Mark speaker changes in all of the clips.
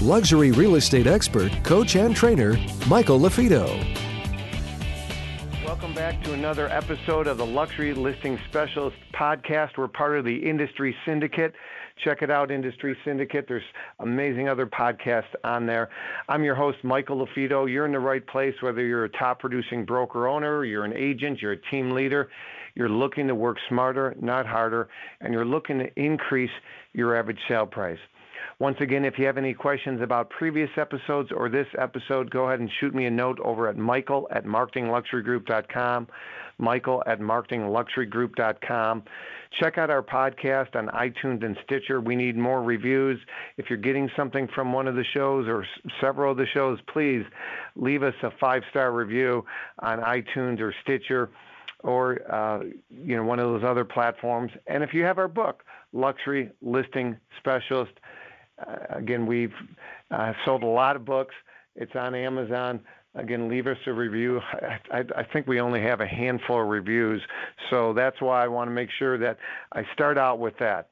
Speaker 1: luxury real estate expert, coach, and trainer, Michael LaFido.
Speaker 2: Welcome back to another episode of the Luxury Listing Specialist podcast. We're part of the Industry Syndicate. Check it out, Industry Syndicate. There's amazing other podcasts on there. I'm your host, Michael LaFido. You're in the right place, whether you're a top producing broker owner, you're an agent, you're a team leader. You're looking to work smarter, not harder, and you're looking to increase your average sale price. Once again, if you have any questions about previous episodes or this episode, go ahead and shoot me a note over at michael at marketingluxurygroup.com. Michael at marketingluxurygroup.com. Check out our podcast on iTunes and Stitcher. We need more reviews. If you're getting something from one of the shows or several of the shows, please leave us a five star review on iTunes or Stitcher or uh, you know one of those other platforms. And if you have our book, Luxury Listing Specialist, again we've uh, sold a lot of books. It's on Amazon. Again, leave us a review. I, I, I, think we only have a handful of reviews, so that's why I want to make sure that I start out with that.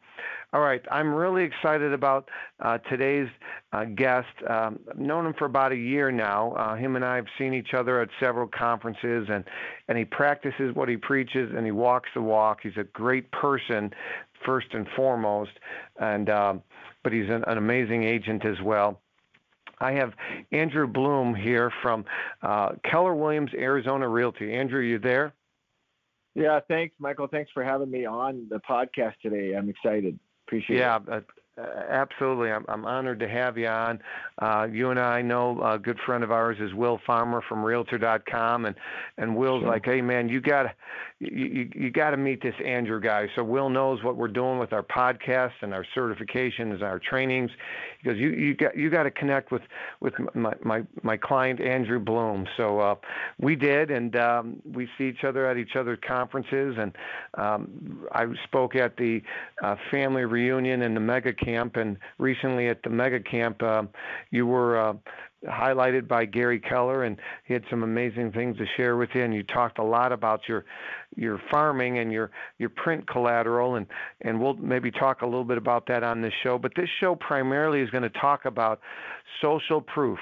Speaker 2: All right, I'm really excited about uh, today's uh, guest. Um, I've known him for about a year now. Uh, him and I have seen each other at several conferences, and and he practices what he preaches, and he walks the walk. He's a great person, first and foremost, and um, but he's an, an amazing agent as well. I have Andrew Bloom here from uh, Keller Williams Arizona Realty. Andrew, are you there?
Speaker 3: Yeah, thanks, Michael. Thanks for having me on the podcast today. I'm excited. Appreciate
Speaker 2: yeah,
Speaker 3: it.
Speaker 2: Yeah, uh, absolutely. I'm, I'm honored to have you on. Uh, you and I know a good friend of ours is Will Farmer from Realtor.com, and and Will's sure. like, hey man, you got you you got to meet this Andrew guy. So Will knows what we're doing with our podcast and our certifications and our trainings. He goes, you you got you got to connect with with my my my client Andrew Bloom. So uh, we did, and um, we see each other at each other's conferences. And um, I spoke at the uh, family reunion in the mega camp, and recently at the mega camp, uh, you were uh, highlighted by Gary Keller, and he had some amazing things to share with you. And you talked a lot about your your farming and your your print collateral, and and we'll maybe talk a little bit about that on this show. But this show primarily is going to talk about social proof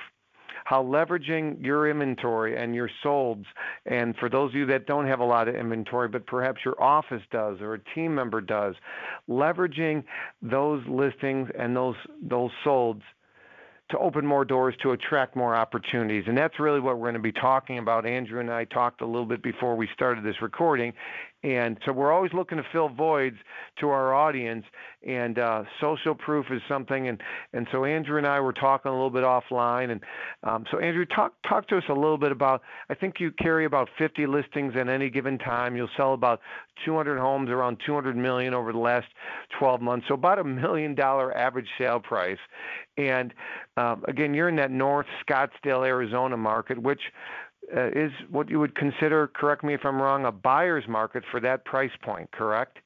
Speaker 2: how leveraging your inventory and your solds, and for those of you that don't have a lot of inventory, but perhaps your office does or a team member does, leveraging those listings and those those solds to open more doors to attract more opportunities. And that's really what we're going to be talking about. Andrew and I talked a little bit before we started this recording. And so we're always looking to fill voids to our audience. And uh, social proof is something. And, and so Andrew and I were talking a little bit offline. And um, so, Andrew, talk, talk to us a little bit about I think you carry about 50 listings at any given time. You'll sell about 200 homes, around 200 million over the last 12 months. So, about a million dollar average sale price. And um, again, you're in that North Scottsdale, Arizona market, which is what you would consider, correct me if I'm wrong, a buyer's market for that price point, correct?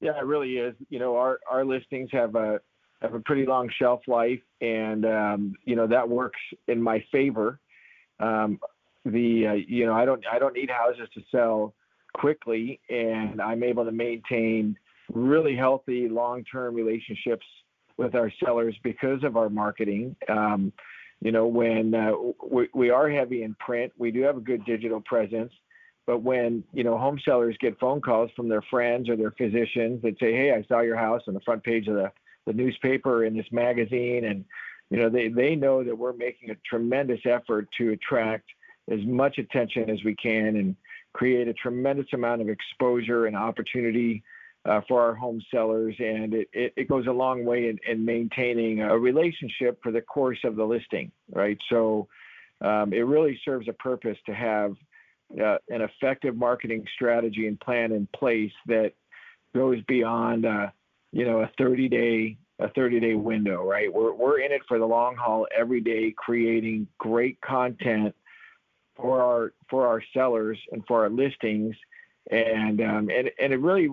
Speaker 3: Yeah, it really is. You know, our, our listings have a have a pretty long shelf life, and um, you know that works in my favor. Um, the uh, you know I don't I don't need houses to sell quickly, and I'm able to maintain really healthy long term relationships with our sellers because of our marketing. Um, you know, when uh, we, we are heavy in print, we do have a good digital presence. But when you know home sellers get phone calls from their friends or their physicians that say, "Hey, I saw your house on the front page of the, the newspaper in this magazine," and you know they they know that we're making a tremendous effort to attract as much attention as we can and create a tremendous amount of exposure and opportunity uh, for our home sellers, and it, it, it goes a long way in, in, maintaining a relationship for the course of the listing, right? So um, it really serves a purpose to have uh, an effective marketing strategy and plan in place that goes beyond, uh, you know, a 30-day a 30 day window, right? We're, we're in it for the long haul every day, creating great content for our, for our sellers and for our listings. And, um, and, and it really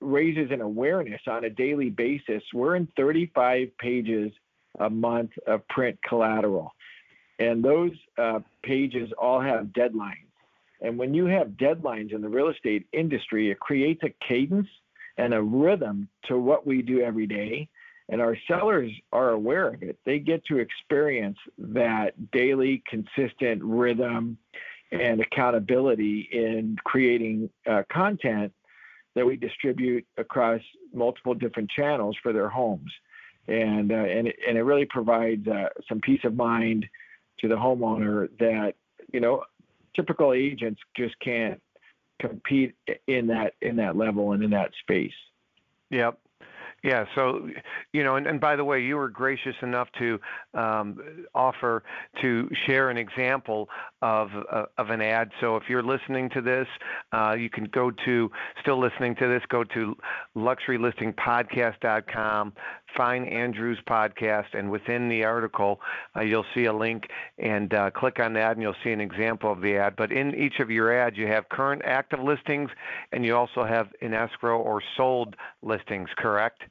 Speaker 3: raises an awareness on a daily basis. We're in 35 pages a month of print collateral. And those uh, pages all have deadlines. And when you have deadlines in the real estate industry, it creates a cadence and a rhythm to what we do every day. And our sellers are aware of it. They get to experience that daily, consistent rhythm and accountability in creating uh, content that we distribute across multiple different channels for their homes. And, uh, and, it, and it really provides uh, some peace of mind to the homeowner that, you know, typical agents just can't compete in that in that level and in that space.
Speaker 2: Yep. Yeah. So, you know, and, and by the way, you were gracious enough to um, offer to share an example of uh, of an ad. So, if you're listening to this, uh, you can go to still listening to this. Go to luxurylistingpodcast.com, find Andrew's podcast, and within the article, uh, you'll see a link and uh, click on that, and you'll see an example of the ad. But in each of your ads, you have current active listings, and you also have in escrow or sold listings. Correct?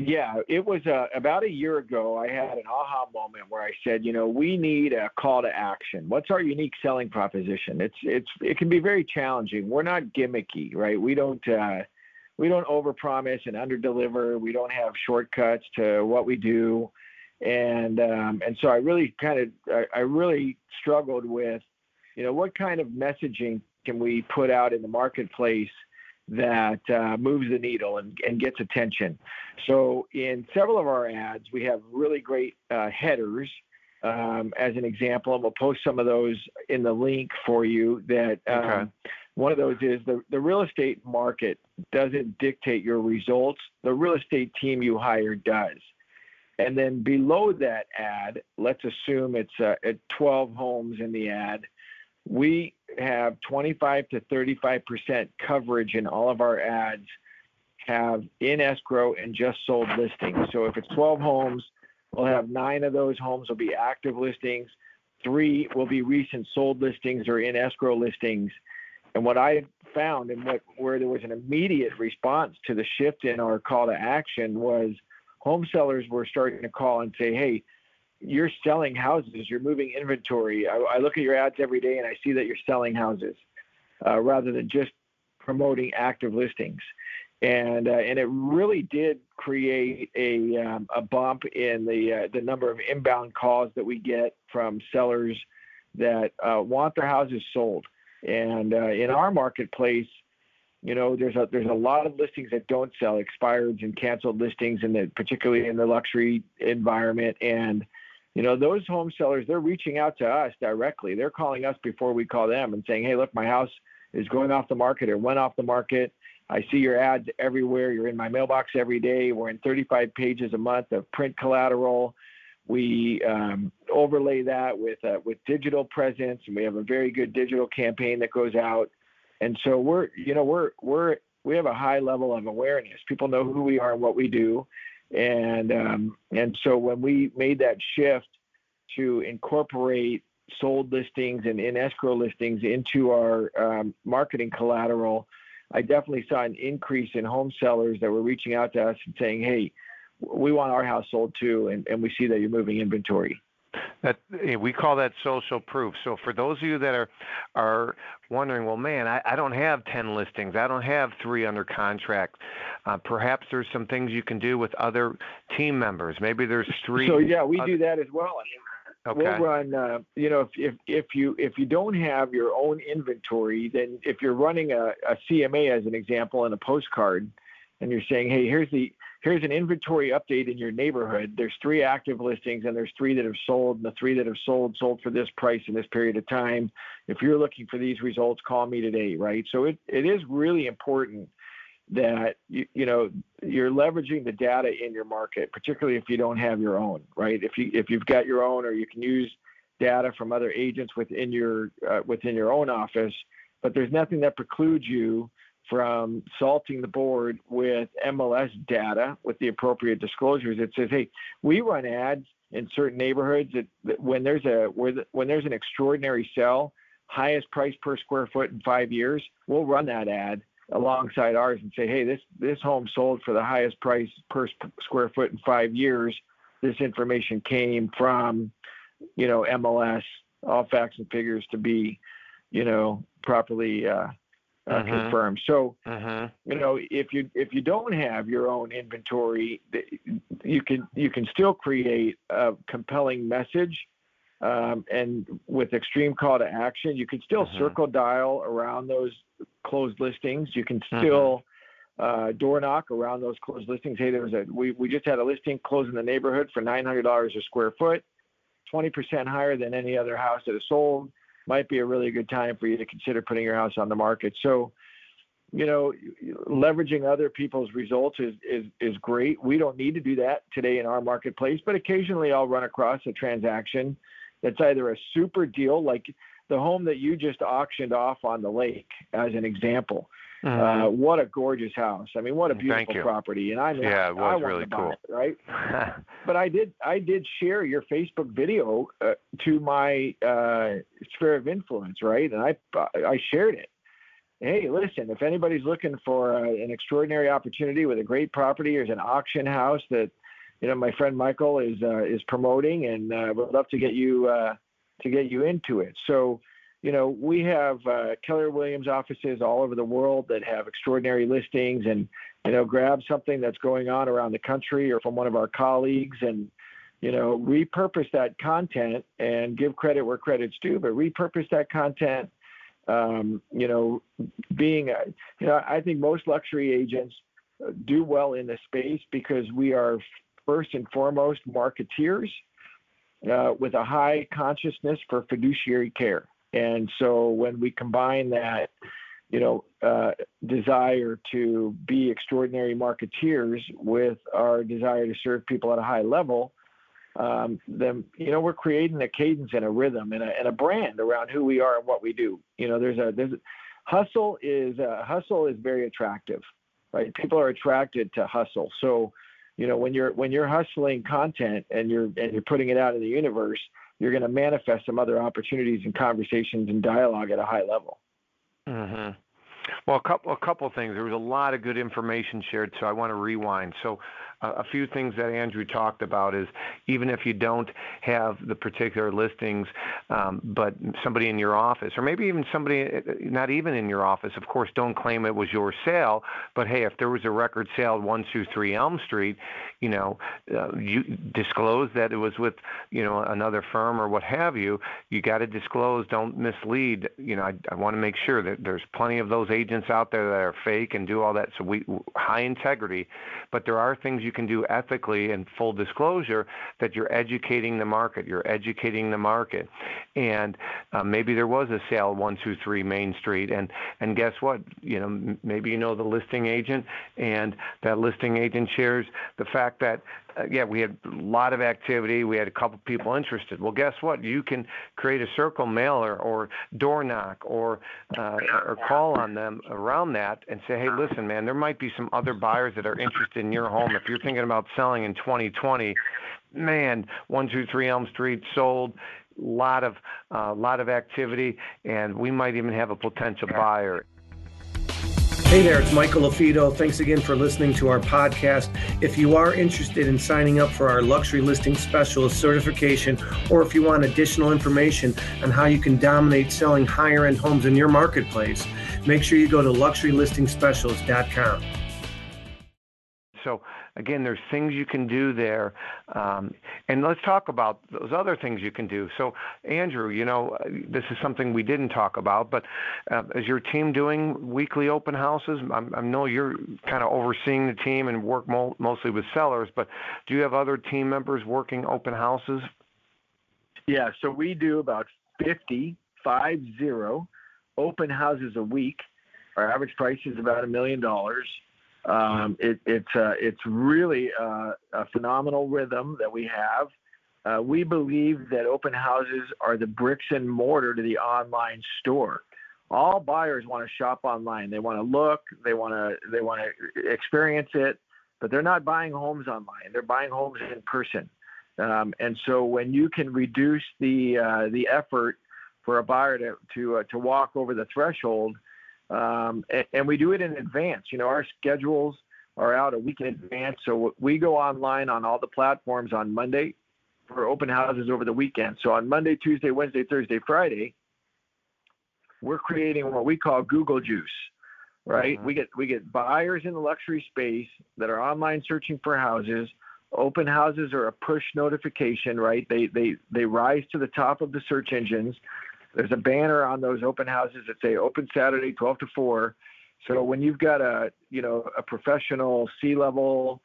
Speaker 3: Yeah, it was uh, about a year ago. I had an aha moment where I said, you know, we need a call to action. What's our unique selling proposition? It's it's it can be very challenging. We're not gimmicky, right? We don't uh, we don't overpromise and underdeliver. We don't have shortcuts to what we do, and um, and so I really kind of I, I really struggled with, you know, what kind of messaging can we put out in the marketplace that uh, moves the needle and, and gets attention. So in several of our ads, we have really great uh, headers. Um, as an example, and we'll post some of those in the link for you. That um, okay. one of those is the, the real estate market doesn't dictate your results. The real estate team you hire does. And then below that ad, let's assume it's uh, at 12 homes in the ad we have 25 to 35 percent coverage in all of our ads have in escrow and just sold listings. So if it's 12 homes, we'll have nine of those homes will be active listings, three will be recent sold listings or in escrow listings. And what I found and what where there was an immediate response to the shift in our call to action was home sellers were starting to call and say, "Hey, you're selling houses, you're moving inventory. I, I, look at your ads every day and I see that you're selling houses uh, rather than just promoting active listings. And uh, and it really did create a um, a bump in the uh, the number of inbound calls that we get from sellers that uh, want their houses sold. And uh, in our marketplace, you know, there's a there's a lot of listings that don't sell, expired and canceled listings, and particularly in the luxury environment. And you know, those home sellers, they're reaching out to us directly. They're calling us before we call them and saying, hey, look, my house is going off the market or went off the market. I see your ads everywhere. You're in my mailbox every day. We're in 35 pages a month of print collateral. We um, overlay that with uh, with digital presence, and we have a very good digital campaign that goes out. And so we're, you know, we're we're we have a high level of awareness. People know who we are and what we do, and um, and so when we made that shift to incorporate sold listings and in escrow listings into our um, marketing collateral, I definitely saw an increase in home sellers that were reaching out to us and saying, "Hey, we want our house sold too, and, and we see that you're moving inventory."
Speaker 2: That we call that social proof. So for those of you that are are wondering, well, man, I, I don't have ten listings, I don't have three under contract. Uh, perhaps there's some things you can do with other team members. Maybe there's three.
Speaker 3: So yeah, we other... do that as well. Okay. We'll run. Uh, you know, if, if if you if you don't have your own inventory, then if you're running a, a CMA as an example and a postcard, and you're saying, hey, here's the here's an inventory update in your neighborhood. There's three active listings and there's three that have sold, and the three that have sold sold for this price in this period of time. If you're looking for these results, call me today, right? So it, it is really important that you, you know you're leveraging the data in your market, particularly if you don't have your own, right? If you if you've got your own, or you can use data from other agents within your uh, within your own office, but there's nothing that precludes you from salting the board with MLS data with the appropriate disclosures. It says, hey, we run ads in certain neighborhoods that, that when there's a when there's an extraordinary sell, highest price per square foot in five years, we'll run that ad alongside ours and say, hey, this this home sold for the highest price per square foot in five years. This information came from, you know, MLS, all facts and figures to be, you know, properly uh, uh, mm-hmm. confirmed. So, mm-hmm. you know, if you if you don't have your own inventory, you can you can still create a compelling message, um, and with extreme call to action, you can still mm-hmm. circle dial around those closed listings. You can mm-hmm. still uh, door knock around those closed listings. Hey, there was a we we just had a listing close in the neighborhood for nine hundred dollars a square foot, twenty percent higher than any other house that is sold might be a really good time for you to consider putting your house on the market. So, you know, leveraging other people's results is, is, is great. We don't need to do that today in our marketplace, but occasionally I'll run across a transaction that's either a super deal, like the home that you just auctioned off on the lake, as an example. Mm-hmm. Uh, what a gorgeous house! I mean, what a beautiful property. And I
Speaker 2: yeah, it was really cool,
Speaker 3: it, right? but I did I did share your Facebook video uh, to my uh, sphere of influence, right? And I I shared it. Hey, listen, if anybody's looking for uh, an extraordinary opportunity with a great property, there's an auction house that you know my friend Michael is uh, is promoting, and uh, would love to get you to get you into it. So you know, we have uh, Keller Williams offices all over the world that have extraordinary listings and, you know, grab something that's going on around the country or from one of our colleagues and, you know, repurpose that content and give credit where credit's due, but repurpose that content. Um, you know, being, a, you know, I think most luxury agents do well in this space because we are first and foremost marketeers uh, with a high consciousness for fiduciary care. And so when we combine that, you know, uh, desire to be extraordinary marketeers with our desire to serve people at a high level, um, then you know we're creating a cadence and a rhythm and a, and a brand around who we are and what we do. You know, there's a there's a, hustle is uh, hustle is very attractive, right? People are attracted to hustle. So, you know, when you're when you're hustling content and you're and you're putting it out in the universe, you're going to manifest some other opportunities and conversations and dialogue at a high level.
Speaker 2: Mm-hmm. Well, a couple a couple things. There was a lot of good information shared, so I want to rewind. So, a few things that Andrew talked about is even if you don't have the particular listings, um, but somebody in your office, or maybe even somebody uh, not even in your office, of course, don't claim it was your sale. But hey, if there was a record sale one two three Elm Street, you know, uh, you disclose that it was with you know another firm or what have you. You got to disclose. Don't mislead. You know, I, I want to make sure that there's plenty of those agents out there that are fake and do all that. So we high integrity, but there are things you can do ethically and full disclosure that you're educating the market. You're educating the market, and uh, maybe there was a sale one two three Main Street, and and guess what? You know, maybe you know the listing agent, and that listing agent shares the fact that yeah, we had a lot of activity. We had a couple people interested. Well, guess what? You can create a circle mailer or door knock or uh, or call on them around that and say, hey, listen, man, there might be some other buyers that are interested in your home. If you're thinking about selling in 2020, man, one two three Elm Street sold lot of uh, lot of activity, and we might even have a potential buyer.
Speaker 4: Hey there, it's Michael LaFido. Thanks again for listening to our podcast. If you are interested in signing up for our luxury listing specialist certification, or if you want additional information on how you can dominate selling higher end homes in your marketplace, make sure you go to luxurylistingspecialist.com.
Speaker 2: So, again, there's things you can do there. Um, and let's talk about those other things you can do. So, Andrew, you know, this is something we didn't talk about, but uh, is your team doing weekly open houses? I, I know you're kind of overseeing the team and work mo- mostly with sellers, but do you have other team members working open houses?
Speaker 3: Yeah, so we do about 50, five zero, open houses a week. Our average price is about a million dollars. Um, it, it's uh, it's really uh, a phenomenal rhythm that we have. Uh, we believe that open houses are the bricks and mortar to the online store. all buyers want to shop online. They want to look, they want to they want to experience it, but they're not buying homes online. They're buying homes in person. Um, and so when you can reduce the uh, the effort for a buyer to to uh, to walk over the threshold, um, and, and, we do it in advance. You know, our schedules are out a week in advance, so we go online on all the platforms on Monday for open houses over the weekend. So on Monday, Tuesday, Wednesday, Thursday, Friday, we're creating what we call Google Juice, right? Mm-hmm. We get we get buyers in the luxury space that are online searching for houses. Open houses are a push notification, right? They they they rise to the top of the search engines. There's a banner on those open houses that say open Saturday 12 to 4. So when you've got a you know a professional C-level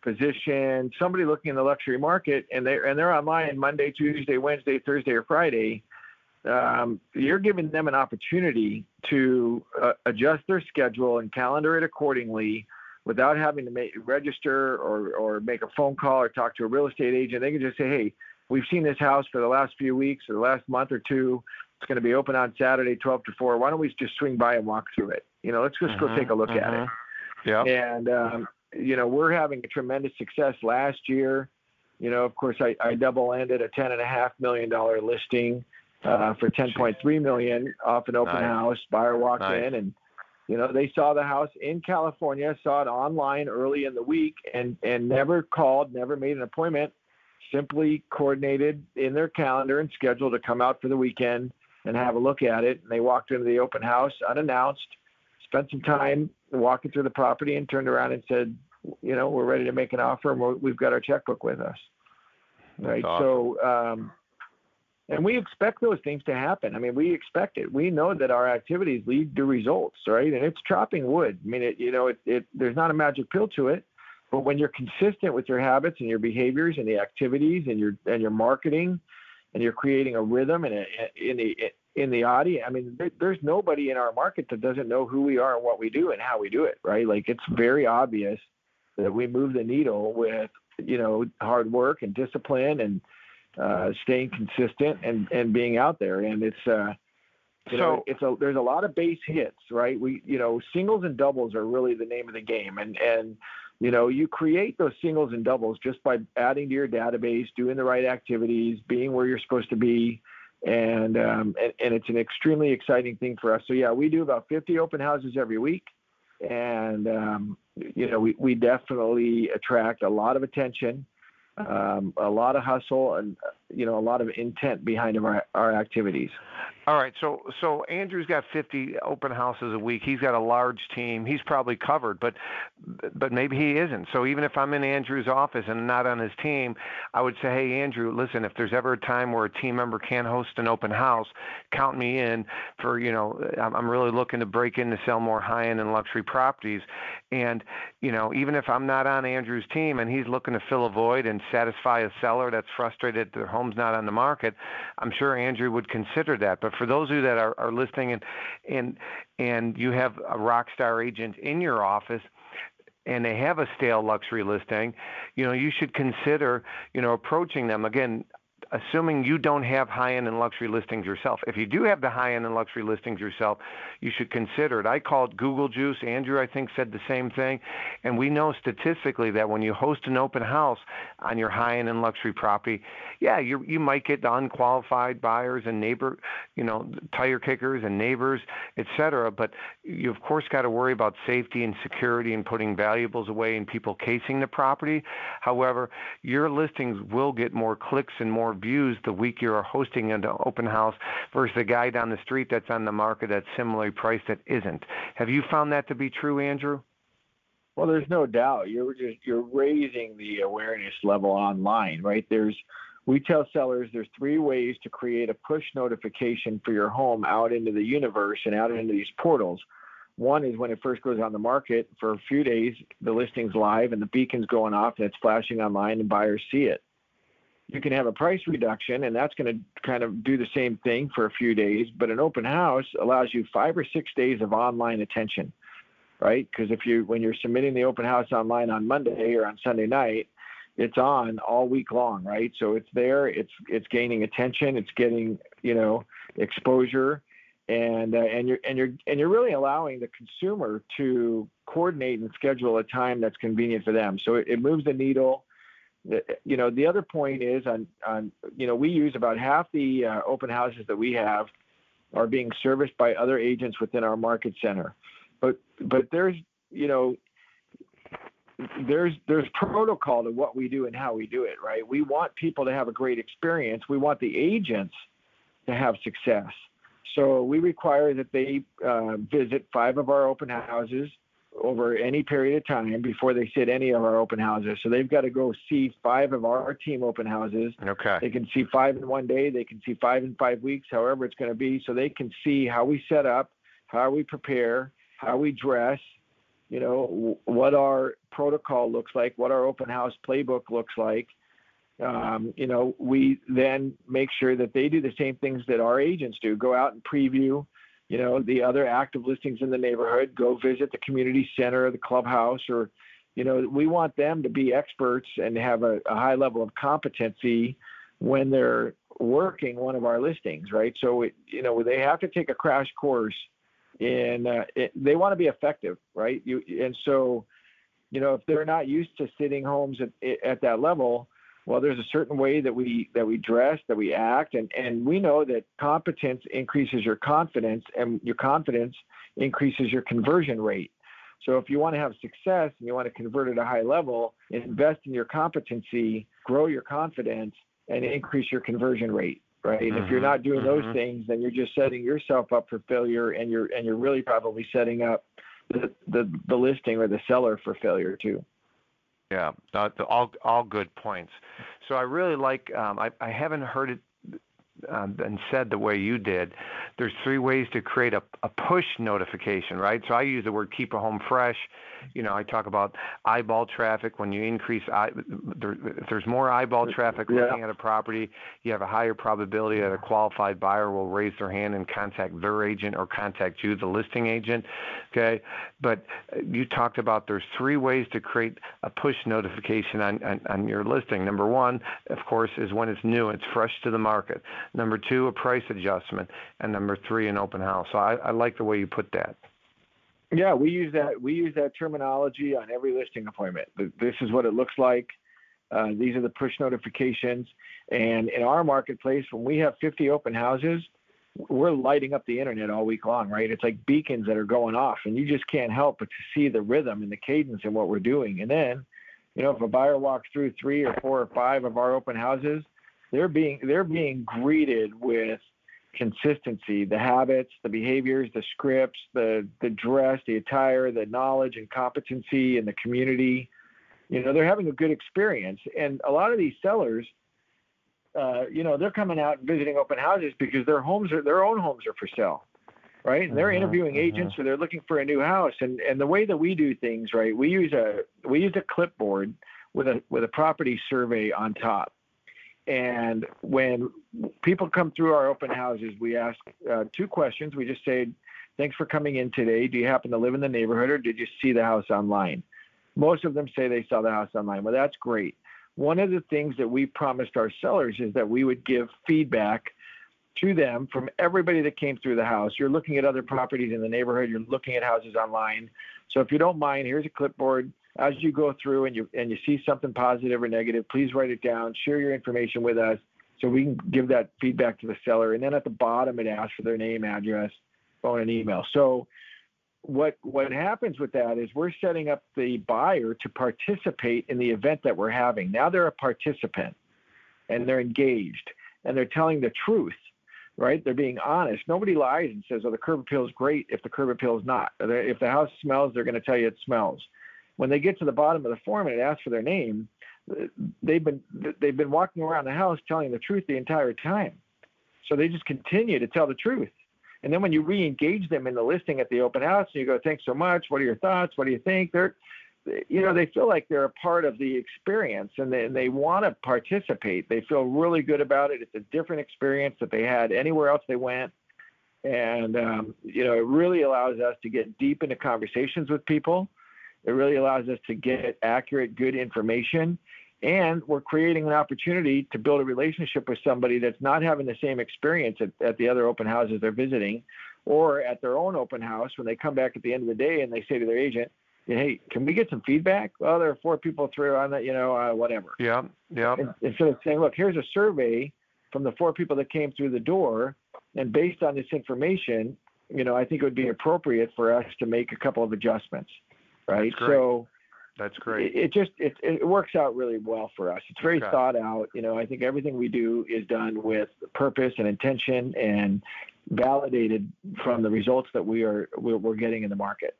Speaker 3: position, somebody looking in the luxury market, and they and they're online Monday, Tuesday, Wednesday, Thursday, or Friday, um, you're giving them an opportunity to uh, adjust their schedule and calendar it accordingly without having to make, register or, or make a phone call or talk to a real estate agent. They can just say, hey, we've seen this house for the last few weeks or the last month or two. It's going to be open on Saturday, 12 to 4. Why don't we just swing by and walk through it? You know, let's just mm-hmm, go take a look mm-hmm. at it.
Speaker 2: Mm-hmm. Yeah.
Speaker 3: And, um, you know, we're having a tremendous success last year. You know, of course, I, I double ended a $10.5 million listing uh, for 10.3 million off an open nice. house. Buyer walked nice. in and you know they saw the house in California, saw it online early in the week, and and never called, never made an appointment. Simply coordinated in their calendar and scheduled to come out for the weekend and have a look at it. And they walked into the open house unannounced, spent some time walking through the property, and turned around and said, you know, we're ready to make an offer, and we've got our checkbook with us. That's right. Awesome. So. Um, and we expect those things to happen. I mean, we expect it. We know that our activities lead to results, right? And it's chopping wood. I mean, it, you know, it, it, there's not a magic pill to it, but when you're consistent with your habits and your behaviors and the activities and your and your marketing, and you're creating a rhythm and in the in the audience. I mean, there, there's nobody in our market that doesn't know who we are and what we do and how we do it, right? Like it's very obvious that we move the needle with you know hard work and discipline and uh, staying consistent and and being out there. And it's uh, you so, know it's a there's a lot of base hits, right? We you know singles and doubles are really the name of the game, and and you know you create those singles and doubles just by adding to your database, doing the right activities, being where you're supposed to be. And, um, and and it's an extremely exciting thing for us. So yeah, we do about 50 open houses every week, and um, you know we, we definitely attract a lot of attention um, a lot of hustle and you know a lot of intent behind our, our activities.
Speaker 2: All right, so so Andrew's got 50 open houses a week. He's got a large team. He's probably covered, but but maybe he isn't. So even if I'm in Andrew's office and not on his team, I would say, hey Andrew, listen, if there's ever a time where a team member can't host an open house, count me in for you know I'm really looking to break in to sell more high-end and luxury properties, and you know even if I'm not on Andrew's team and he's looking to fill a void and satisfy a seller that's frustrated their home's not on the market, I'm sure Andrew would consider that. But for those of you that are, are listening and and and you have a rock star agent in your office and they have a stale luxury listing, you know, you should consider, you know, approaching them. Again, assuming you don't have high-end and luxury listings yourself. If you do have the high-end and luxury listings yourself, you should consider it. I call it Google Juice. Andrew, I think, said the same thing. And we know statistically that when you host an open house on your high-end and luxury property, yeah, you you might get unqualified buyers and neighbor, you know, tire kickers and neighbors, et cetera. But you of course got to worry about safety and security and putting valuables away and people casing the property. However, your listings will get more clicks and more views the week you're hosting an open house versus a guy down the street that's on the market that's similarly priced that isn't. Have you found that to be true, Andrew?
Speaker 3: Well, there's no doubt. You're just you're raising the awareness level online, right? There's we tell sellers there's three ways to create a push notification for your home out into the universe and out into these portals. One is when it first goes on the market for a few days, the listing's live and the beacon's going off and it's flashing online and buyers see it you can have a price reduction, and that's going to kind of do the same thing for a few days. But an open house allows you five or six days of online attention, right? Because if you when you're submitting the open house online on Monday or on Sunday night, it's on all week long, right? So it's there, it's it's gaining attention, it's getting you know exposure, and uh, and you're and you're and you're really allowing the consumer to coordinate and schedule a time that's convenient for them. So it, it moves the needle. You know, the other point is on on you know we use about half the uh, open houses that we have are being serviced by other agents within our market center, but but there's you know there's there's protocol to what we do and how we do it right? We want people to have a great experience. We want the agents to have success. So we require that they uh, visit five of our open houses over any period of time before they sit any of our open houses. So they've got to go see five of our team open houses.
Speaker 2: Okay.
Speaker 3: They can see five in one day. They can see five in five weeks, however it's going to be. So they can see how we set up, how we prepare, how we dress, you know, what our protocol looks like, what our open house playbook looks like. Um, you know, we then make sure that they do the same things that our agents do go out and preview, you know, the other active listings in the neighborhood, go visit the community center the clubhouse, or, you know, we want them to be experts and have a, a high level of competency when they're working one of our listings, right? So, it, you know, they have to take a crash course in, uh, it, they want to be effective, right? You, and so, you know, if they're not used to sitting homes at, at that level, well there's a certain way that we that we dress that we act and and we know that competence increases your confidence and your confidence increases your conversion rate so if you want to have success and you want to convert at a high level invest in your competency grow your confidence and increase your conversion rate right mm-hmm. if you're mm-hmm. not doing mm-hmm. those things then you're just setting yourself up for failure and you're and you're really probably setting up the, the, the listing or the seller for failure too
Speaker 2: yeah, uh, all all good points. So I really like. Um, I I haven't heard it um, and said the way you did, there's three ways to create a, a push notification, right? So I use the word keep a home fresh. You know, I talk about eyeball traffic. When you increase, eye, there, if there's more eyeball traffic yeah. looking at a property, you have a higher probability that a qualified buyer will raise their hand and contact their agent or contact you, the listing agent. Okay, but you talked about there's three ways to create a push notification on, on, on your listing. Number one, of course, is when it's new, it's fresh to the market. Number two, a price adjustment, and number three, an open house. So I, I like the way you put that.
Speaker 3: Yeah, we use that. We use that terminology on every listing appointment. This is what it looks like. Uh, these are the push notifications. And in our marketplace, when we have 50 open houses, we're lighting up the internet all week long, right? It's like beacons that are going off, and you just can't help but to see the rhythm and the cadence in what we're doing. And then, you know, if a buyer walks through three or four or five of our open houses, they're being they're being greeted with consistency, the habits, the behaviors, the scripts, the the dress, the attire, the knowledge and competency in the community. You know, they're having a good experience. And a lot of these sellers, uh, you know, they're coming out and visiting open houses because their homes are their own homes are for sale. Right. And they're uh-huh, interviewing uh-huh. agents or they're looking for a new house. And and the way that we do things, right, we use a we use a clipboard with a with a property survey on top. And when people come through our open houses, we ask uh, two questions. We just say, Thanks for coming in today. Do you happen to live in the neighborhood or did you see the house online? Most of them say they saw the house online. Well, that's great. One of the things that we promised our sellers is that we would give feedback to them from everybody that came through the house. You're looking at other properties in the neighborhood, you're looking at houses online. So if you don't mind, here's a clipboard as you go through and you and you see something positive or negative, please write it down, share your information with us so we can give that feedback to the seller. And then at the bottom it asks for their name, address, phone, and email. So what what happens with that is we're setting up the buyer to participate in the event that we're having. Now they're a participant and they're engaged and they're telling the truth, right? They're being honest. Nobody lies and says, "Oh, the curb appeal is great." If the curb appeal is not, if the house smells, they're going to tell you it smells when they get to the bottom of the form and it asks for their name, they've been they've been walking around the house telling the truth the entire time. So they just continue to tell the truth. And then when you re-engage them in the listing at the open house, and you go, "Thanks so much. What are your thoughts? What do you think?" They're, you know, they feel like they're a part of the experience, and they, and they want to participate. They feel really good about it. It's a different experience that they had anywhere else they went, and um, you know, it really allows us to get deep into conversations with people it really allows us to get accurate, good information. And we're creating an opportunity to build a relationship with somebody that's not having the same experience at, at the other open houses they're visiting. or at their own open house when they come back at the end of the day and they say to their agent, "Hey, can we get some feedback?" Well, there are four people through on that, you know, uh, whatever.
Speaker 2: Yeah, yeah.
Speaker 3: Instead of saying, "Look, here's a survey from the four people that came through the door," and based on this information, you know, I think it would be appropriate for us to make a couple of adjustments, right?
Speaker 2: So that's great.
Speaker 3: It, it just it, it works out really well for us. It's very okay. thought out. You know, I think everything we do is done with purpose and intention and validated from the results that we are we're getting in the market.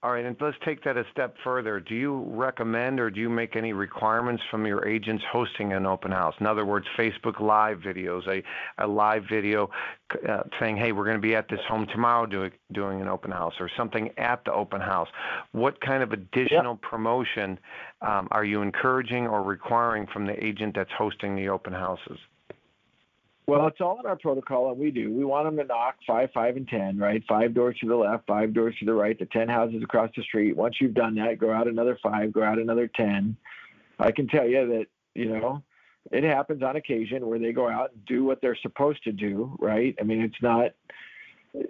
Speaker 2: All right, and let's take that a step further. Do you recommend or do you make any requirements from your agents hosting an open house? In other words, Facebook Live videos, a, a live video uh, saying, hey, we're going to be at this home tomorrow doing, doing an open house or something at the open house. What kind of additional promotion um, are you encouraging or requiring from the agent that's hosting the open houses?
Speaker 3: Well, it's all in our protocol, and we do. We want them to knock five, five, and ten, right? Five doors to the left, five doors to the right, the ten houses across the street. Once you've done that, go out another five, go out another ten. I can tell you that you know it happens on occasion where they go out and do what they're supposed to do, right? I mean, it's not,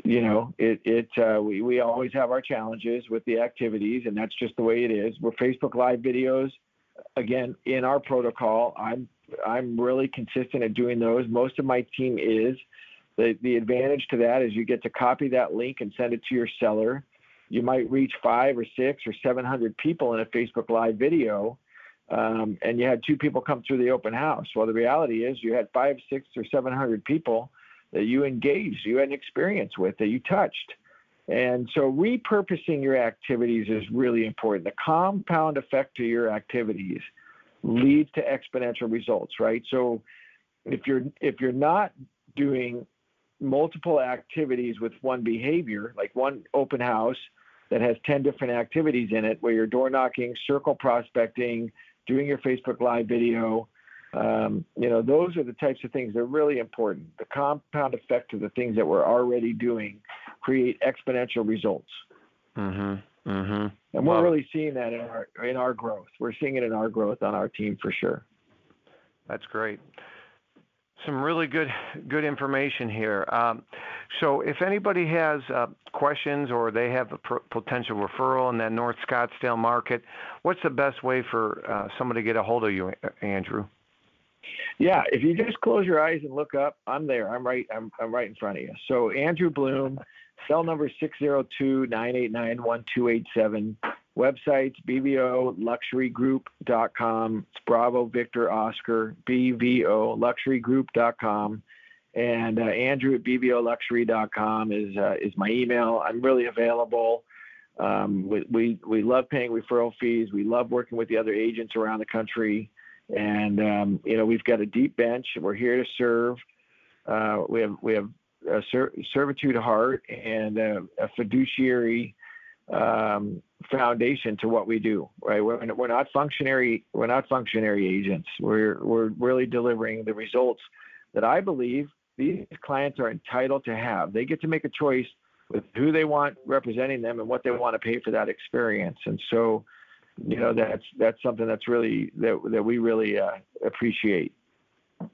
Speaker 3: you know, it it uh, we we always have our challenges with the activities, and that's just the way it is. We're Facebook Live videos, again, in our protocol. I'm I'm really consistent at doing those. Most of my team is. The, the advantage to that is you get to copy that link and send it to your seller. You might reach five or six or 700 people in a Facebook Live video, um, and you had two people come through the open house. Well, the reality is you had five, six, or 700 people that you engaged, you had an experience with, that you touched. And so repurposing your activities is really important. The compound effect to your activities leads to exponential results, right? So if you're if you're not doing multiple activities with one behavior, like one open house that has 10 different activities in it, where you're door knocking, circle prospecting, doing your Facebook Live video, um, you know, those are the types of things that are really important. The compound effect of the things that we're already doing create exponential results.
Speaker 2: Mm-hmm. Mm-hmm.
Speaker 3: And we're really seeing that in our in our growth. We're seeing it in our growth on our team for sure.
Speaker 2: That's great. Some really good good information here. Um, so, if anybody has uh, questions or they have a pr- potential referral in that North Scottsdale market, what's the best way for uh, somebody to get a hold of you, Andrew?
Speaker 3: Yeah, if you just close your eyes and look up, I'm there. I'm right. I'm, I'm right in front of you. So Andrew Bloom, Cell number 602-989-1287. Websites, bvoluxurygroup.com. It's Bravo Victor Oscar, BVO, luxurygroup.com. And uh, Andrew at bvoluxury.com is, uh, is my email. I'm really available. Um, we, we, we love paying referral fees. We love working with the other agents around the country. And, um, you know, we've got a deep bench. We're here to serve. Uh, we have we have a ser- servitude heart and a, a fiduciary um, foundation to what we do. Right, we're, we're not functionary. We're not functionary agents. We're we're really delivering the results that I believe these clients are entitled to have. They get to make a choice with who they want representing them and what they want to pay for that experience. And so, you know, that's that's something that's really that that we really uh, appreciate.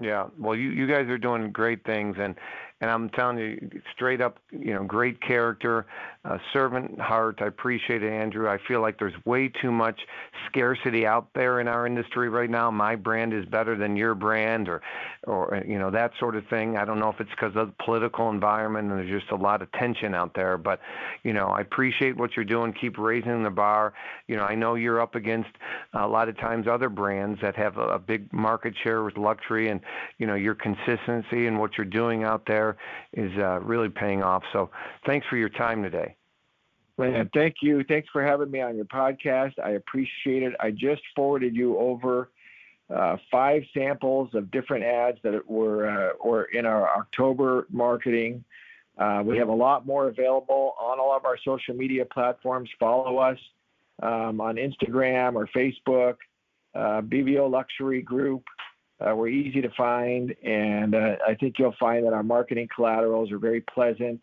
Speaker 2: Yeah, well, you you guys are doing great things, and and I'm telling you, straight up, you know, great character, uh, servant heart. I appreciate it, Andrew. I feel like there's way too much scarcity out there in our industry right now. My brand is better than your brand, or, or you know, that sort of thing. I don't know if it's because of the political environment and there's just a lot of tension out there. But, you know, I appreciate what you're doing. Keep raising the bar. You know, I know you're up against a lot of times other brands that have a, a big market share with luxury, and you know, your consistency and what you're doing out there is uh, really paying off. So, thanks for your time today.
Speaker 3: Man, thank you. Thanks for having me on your podcast. I appreciate it. I just forwarded you over uh, five samples of different ads that were uh, were in our October marketing. Uh, we have a lot more available on all of our social media platforms. Follow us um, on Instagram or Facebook, uh, BVO Luxury Group. Uh, we're easy to find, and uh, I think you'll find that our marketing collaterals are very pleasant.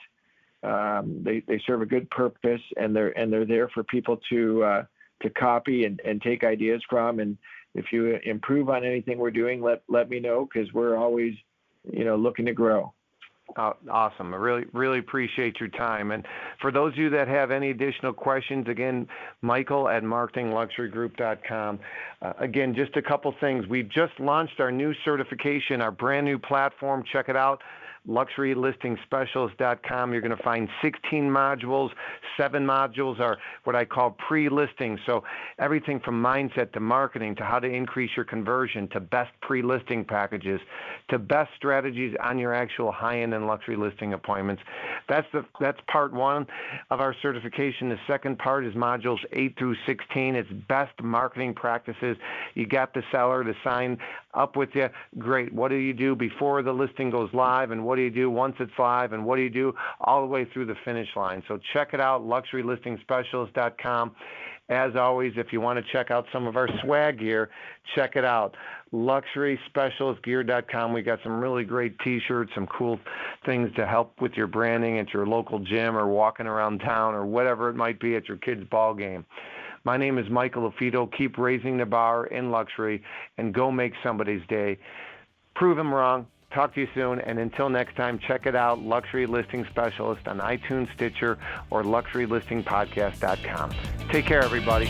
Speaker 3: Um, they, they serve a good purpose and they're and they're there for people to uh, to copy and, and take ideas from. And if you improve on anything we're doing, let let me know because we're always you know looking to grow.
Speaker 2: Awesome. I really, really appreciate your time. And for those of you that have any additional questions, again, Michael at marketingluxurygroup.com. Uh, again, just a couple things. We've just launched our new certification, our brand new platform. Check it out luxurylistingspecialist.com. You're going to find 16 modules. Seven modules are what I call pre-listing. So everything from mindset to marketing to how to increase your conversion to best pre-listing packages to best strategies on your actual high-end and luxury listing appointments. That's the that's part one of our certification. The second part is modules 8 through 16. It's best marketing practices. You got the seller to sign up with you. Great. What do you do before the listing goes live and what do you do once it's live and what do you do all the way through the finish line. So check it out, luxurylistingspecialist.com. As always, if you want to check out some of our swag gear, check it out. LuxurySpecialistGear.com. We got some really great T-shirts, some cool things to help with your branding at your local gym or walking around town or whatever it might be at your kid's ball game. My name is Michael LaFido. Keep raising the bar in luxury and go make somebody's day. Prove them wrong. Talk to you soon. And until next time, check it out Luxury Listing Specialist on iTunes, Stitcher, or luxurylistingpodcast.com. Take care, everybody.